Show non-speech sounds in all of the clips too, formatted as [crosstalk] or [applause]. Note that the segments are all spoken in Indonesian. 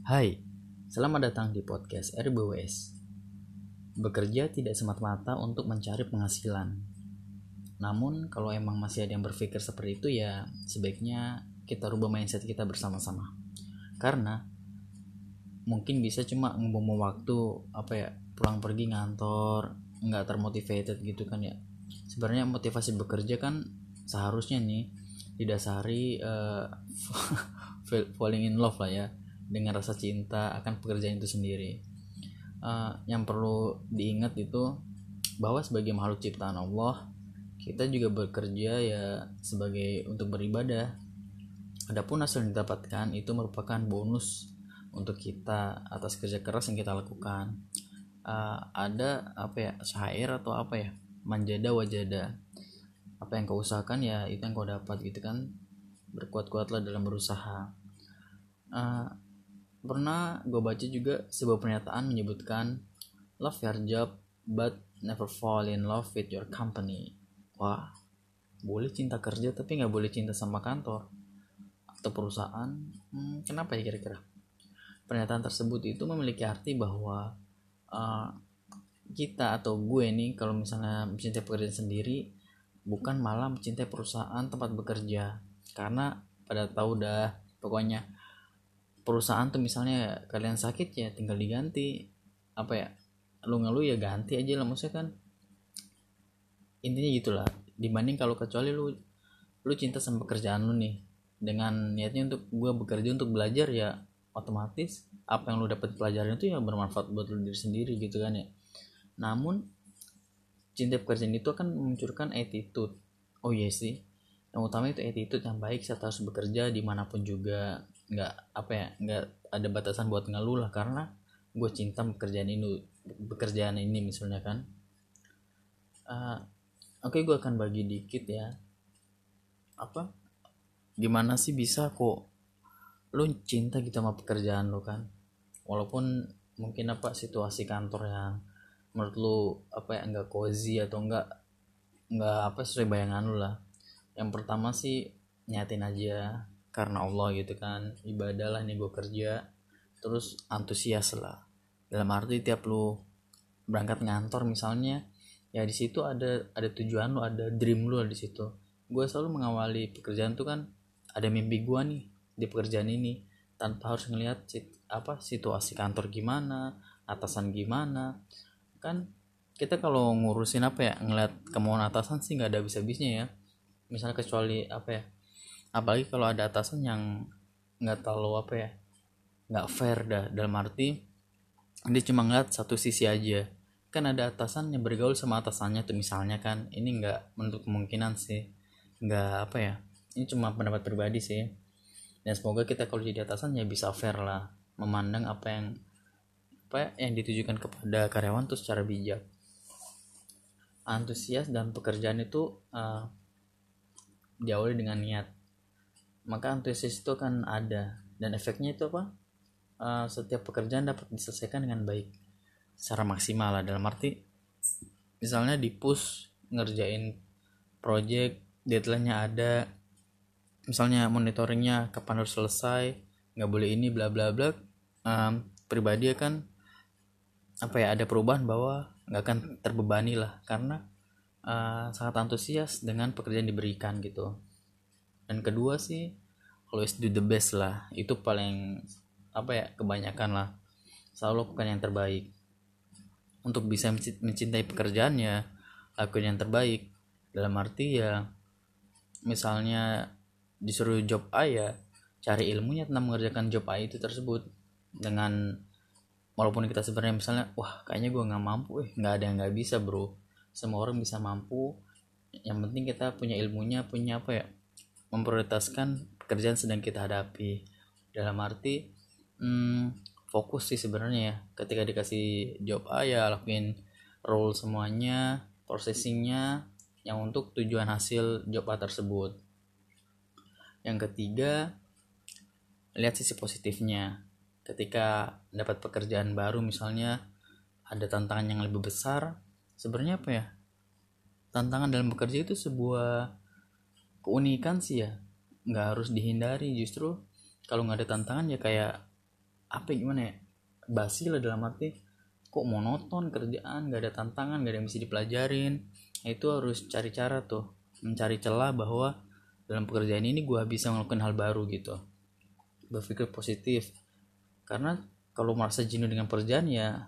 Hai, selamat datang di podcast RBWS. Bekerja tidak semata-mata untuk mencari penghasilan. Namun, kalau emang masih ada yang berpikir seperti itu ya, sebaiknya kita rubah mindset kita bersama-sama. Karena mungkin bisa cuma ngomong waktu apa ya pulang pergi ngantor nggak termotivated gitu kan ya sebenarnya motivasi bekerja kan seharusnya nih didasari uh, [laughs] falling in love lah ya dengan rasa cinta akan pekerjaan itu sendiri. Uh, yang perlu diingat itu bahwa sebagai makhluk ciptaan Allah kita juga bekerja ya sebagai untuk beribadah. Adapun hasil yang didapatkan itu merupakan bonus untuk kita atas kerja keras yang kita lakukan. Uh, ada apa ya syair atau apa ya manjada wajada. Apa yang kau usahakan ya itu yang kau dapat gitu kan. Berkuat-kuatlah dalam berusaha. Uh, pernah gue baca juga sebuah pernyataan menyebutkan love your job but never fall in love with your company. Wah boleh cinta kerja tapi nggak boleh cinta sama kantor atau perusahaan? Hmm, kenapa ya kira-kira? Pernyataan tersebut itu memiliki arti bahwa uh, kita atau gue nih kalau misalnya mencintai pekerjaan sendiri bukan malah mencintai perusahaan tempat bekerja. Karena pada tahu dah pokoknya perusahaan tuh misalnya kalian sakit ya tinggal diganti. Apa ya lu ngeluh ya ganti aja lah maksudnya kan. Intinya gitulah dibanding kalau kecuali lu lu cinta sama pekerjaan lu nih. Dengan niatnya untuk gue bekerja untuk belajar ya otomatis apa yang lu dapat pelajaran itu ya bermanfaat buat lu diri sendiri gitu kan ya. Namun cinta pekerjaan itu akan memunculkan attitude. Oh iya sih yang utama itu attitude yang baik saat harus bekerja di mana pun juga nggak apa ya nggak ada batasan buat ngeluh lah karena gue cinta pekerjaan ini pekerjaan ini misalnya kan. Uh, oke okay, gue akan bagi dikit ya. Apa? Gimana sih bisa kok lu cinta gitu sama pekerjaan lu kan? Walaupun mungkin apa situasi kantor yang menurut lu apa ya nggak cozy atau enggak nggak apa sesuai bayangan lu lah. Yang pertama sih nyatin aja karena Allah gitu kan. Ibadah lah nih gue kerja. Terus antusias lah. Dalam arti tiap lu berangkat ngantor misalnya ya di situ ada ada tujuan lu ada dream lu di situ. Gue selalu mengawali pekerjaan tuh kan ada mimpi gue nih di pekerjaan ini. Tanpa harus ngelihat apa situasi kantor gimana atasan gimana. Kan kita kalau ngurusin apa ya ngeliat kemauan atasan sih nggak ada bisa-bisnya ya. Misalnya kecuali apa ya apalagi kalau ada atasan yang nggak terlalu apa ya nggak fair dah dalam arti dia cuma ngeliat satu sisi aja. Kan ada atasan yang bergaul sama atasannya tuh misalnya kan ini nggak menurut kemungkinan sih nggak apa ya ini cuma pendapat pribadi sih. Dan semoga kita kalau jadi atasan ya bisa fair lah memandang apa yang apa yang ditujukan kepada karyawan tuh secara bijak. Antusias dan pekerjaan itu uh, diawali dengan niat maka antusias itu akan ada. Dan efeknya itu apa? Uh, setiap pekerjaan dapat diselesaikan dengan baik. Secara maksimal lah dalam arti misalnya di push ngerjain project deadline-nya ada misalnya monitoringnya kapan harus selesai nggak boleh ini bla bla bla um, pribadi akan apa ya ada perubahan bahwa nggak akan terbebani lah. Karena uh, sangat antusias dengan pekerjaan diberikan gitu. Dan kedua sih always do the best lah. Itu paling apa ya kebanyakan lah. Selalu lakukan yang terbaik. Untuk bisa mencintai pekerjaannya lakukan yang terbaik. Dalam arti ya misalnya disuruh job A ya cari ilmunya tentang mengerjakan job A itu tersebut. Dengan walaupun kita sebenarnya misalnya wah kayaknya gue nggak mampu eh nggak ada yang nggak bisa bro. Semua orang bisa mampu. Yang penting kita punya ilmunya punya apa ya memprioritaskan pekerjaan sedang kita hadapi. Dalam arti hmm, fokus sih sebenarnya ya. Ketika dikasih job A ya lakuin role semuanya processingnya yang untuk tujuan hasil job A tersebut. Yang ketiga lihat sisi positifnya. Ketika dapat pekerjaan baru misalnya ada tantangan yang lebih besar sebenarnya apa ya? Tantangan dalam bekerja itu sebuah keunikan sih ya nggak harus dihindari. Justru kalau nggak ada tantangan ya kayak apa ya, gimana ya basi lah dalam arti kok monoton kerjaan gak ada tantangan gak ada yang bisa dipelajarin. Nah, itu harus cari cara tuh mencari celah bahwa dalam pekerjaan ini gue bisa melakukan hal baru gitu. Berpikir positif. Karena kalau merasa jenuh dengan pekerjaan ya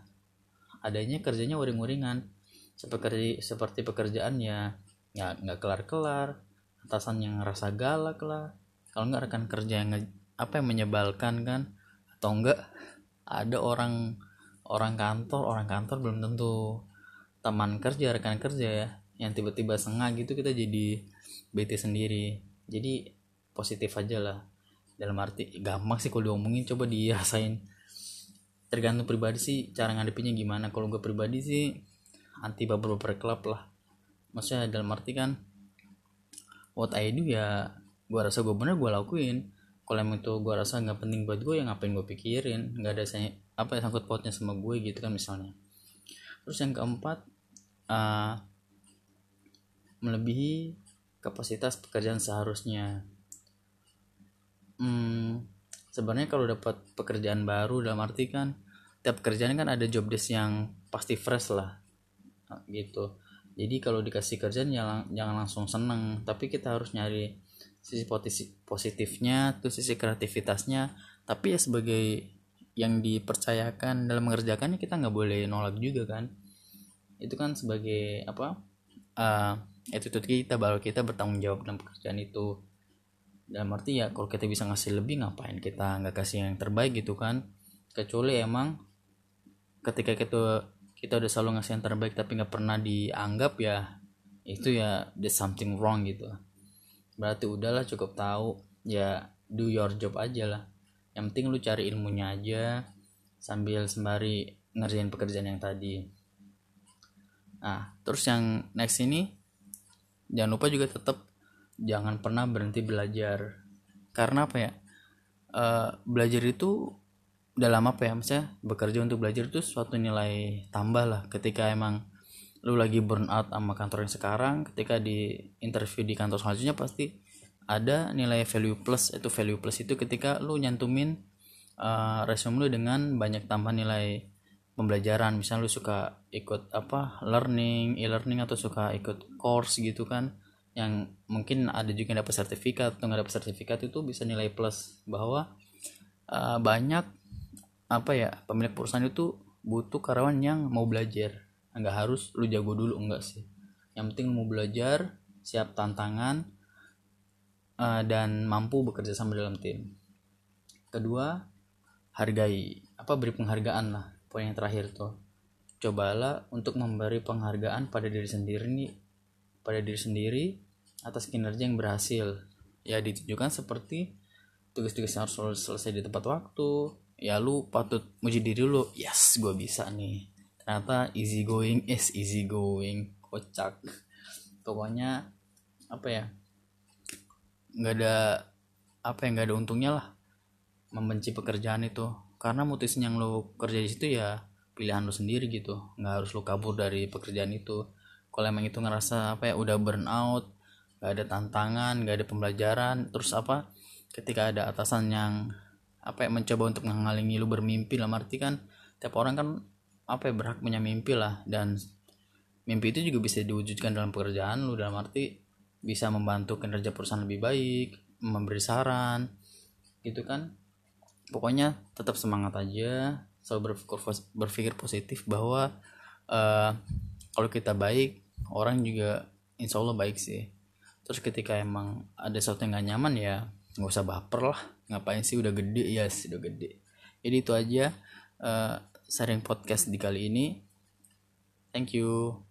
adanya kerjanya uring-uringan. Seperti seperti pekerjaan ya nggak nggak kelar-kelar atasan yang ngerasa galak lah. Kalau nggak rekan kerja yang apa yang menyebalkan kan? Atau enggak ada orang orang kantor orang kantor belum tentu teman kerja rekan kerja ya. Yang tiba-tiba sengah gitu kita jadi bete sendiri. Jadi positif aja lah. Dalam arti gampang sih kalau diomongin coba dirasain. Tergantung pribadi sih cara ngadepinnya gimana. Kalau gue pribadi sih anti baper baper lah. Maksudnya dalam arti kan what I do ya gue rasa gue bener gue lakuin. Kalau emang itu gue rasa nggak penting buat gue ya ngapain gue pikirin? Nggak ada saya apa yang sangkut pautnya sama gue gitu kan misalnya. Terus yang keempat uh, melebihi kapasitas pekerjaan seharusnya. Hmm, sebenarnya kalau dapat pekerjaan baru dalam arti kan tiap pekerjaan kan ada job desk yang pasti fresh lah gitu jadi kalau dikasih kerjaan jangan jangan langsung seneng. Tapi kita harus nyari sisi positifnya tuh sisi kreativitasnya. Tapi ya sebagai yang dipercayakan dalam mengerjakannya kita nggak boleh nolak juga kan. Itu kan sebagai apa uh, attitude kita bahwa kita bertanggung jawab dalam pekerjaan itu. Dalam arti ya kalau kita bisa ngasih lebih ngapain kita nggak kasih yang terbaik gitu kan. Kecuali emang ketika kita kita udah selalu ngasih yang terbaik tapi nggak pernah dianggap ya itu ya there's something wrong gitu. Berarti udahlah cukup tahu. Ya do your job aja lah. Yang penting lu cari ilmunya aja sambil sembari ngerjain pekerjaan yang tadi. Nah terus yang next ini jangan lupa juga tetap jangan pernah berhenti belajar. Karena apa ya? Uh, belajar itu dalam apa ya maksudnya bekerja untuk belajar itu suatu nilai tambah lah. Ketika emang lu lagi burn out sama kantor yang sekarang ketika di interview di kantor selanjutnya pasti ada nilai value plus. Itu value plus itu ketika lu nyantumin uh, resume lu dengan banyak tambah nilai pembelajaran. Misalnya lu suka ikut apa learning e-learning atau suka ikut course gitu kan yang mungkin ada juga yang dapat sertifikat. Atau nggak dapat sertifikat itu bisa nilai plus bahwa uh, banyak apa ya pemilik perusahaan itu butuh karyawan yang mau belajar. Nggak harus lu jago dulu enggak sih. Yang penting mau belajar siap tantangan uh, dan mampu bekerja sama dalam tim. Kedua hargai. Apa beri penghargaan lah. Poin yang terakhir tuh. Cobalah untuk memberi penghargaan pada diri sendiri nih pada diri sendiri atas kinerja yang berhasil. Ya ditunjukkan seperti tugas-tugas yang harus selesai di tepat waktu ya lu patut muji diri lu. Yes gue bisa nih. Ternyata easy going [laughs] is easy going. Kocak. Pokoknya apa ya? Nggak ada apa yang nggak ada untungnya lah membenci pekerjaan itu. Karena mutusin yang lo kerja di situ ya pilihan lo sendiri gitu. Nggak harus lo kabur dari pekerjaan itu. Kalau emang itu ngerasa apa ya udah burn out gak ada tantangan gak ada pembelajaran terus apa? Ketika ada atasan yang apa ya mencoba untuk menghalangi lu bermimpi lah arti kan tiap orang kan apa ya berhak punya mimpi lah. Dan mimpi itu juga bisa diwujudkan dalam pekerjaan lu dalam arti bisa membantu kinerja perusahaan lebih baik memberi saran gitu kan. Pokoknya tetap semangat aja selalu berpikir positif bahwa uh, kalau kita baik orang juga insya Allah baik sih. Terus ketika emang ada sesuatu yang gak nyaman ya nggak usah baper lah ngapain sih? Udah gede. Ya yes, udah gede. Jadi itu aja uh, sharing podcast di kali ini. Thank you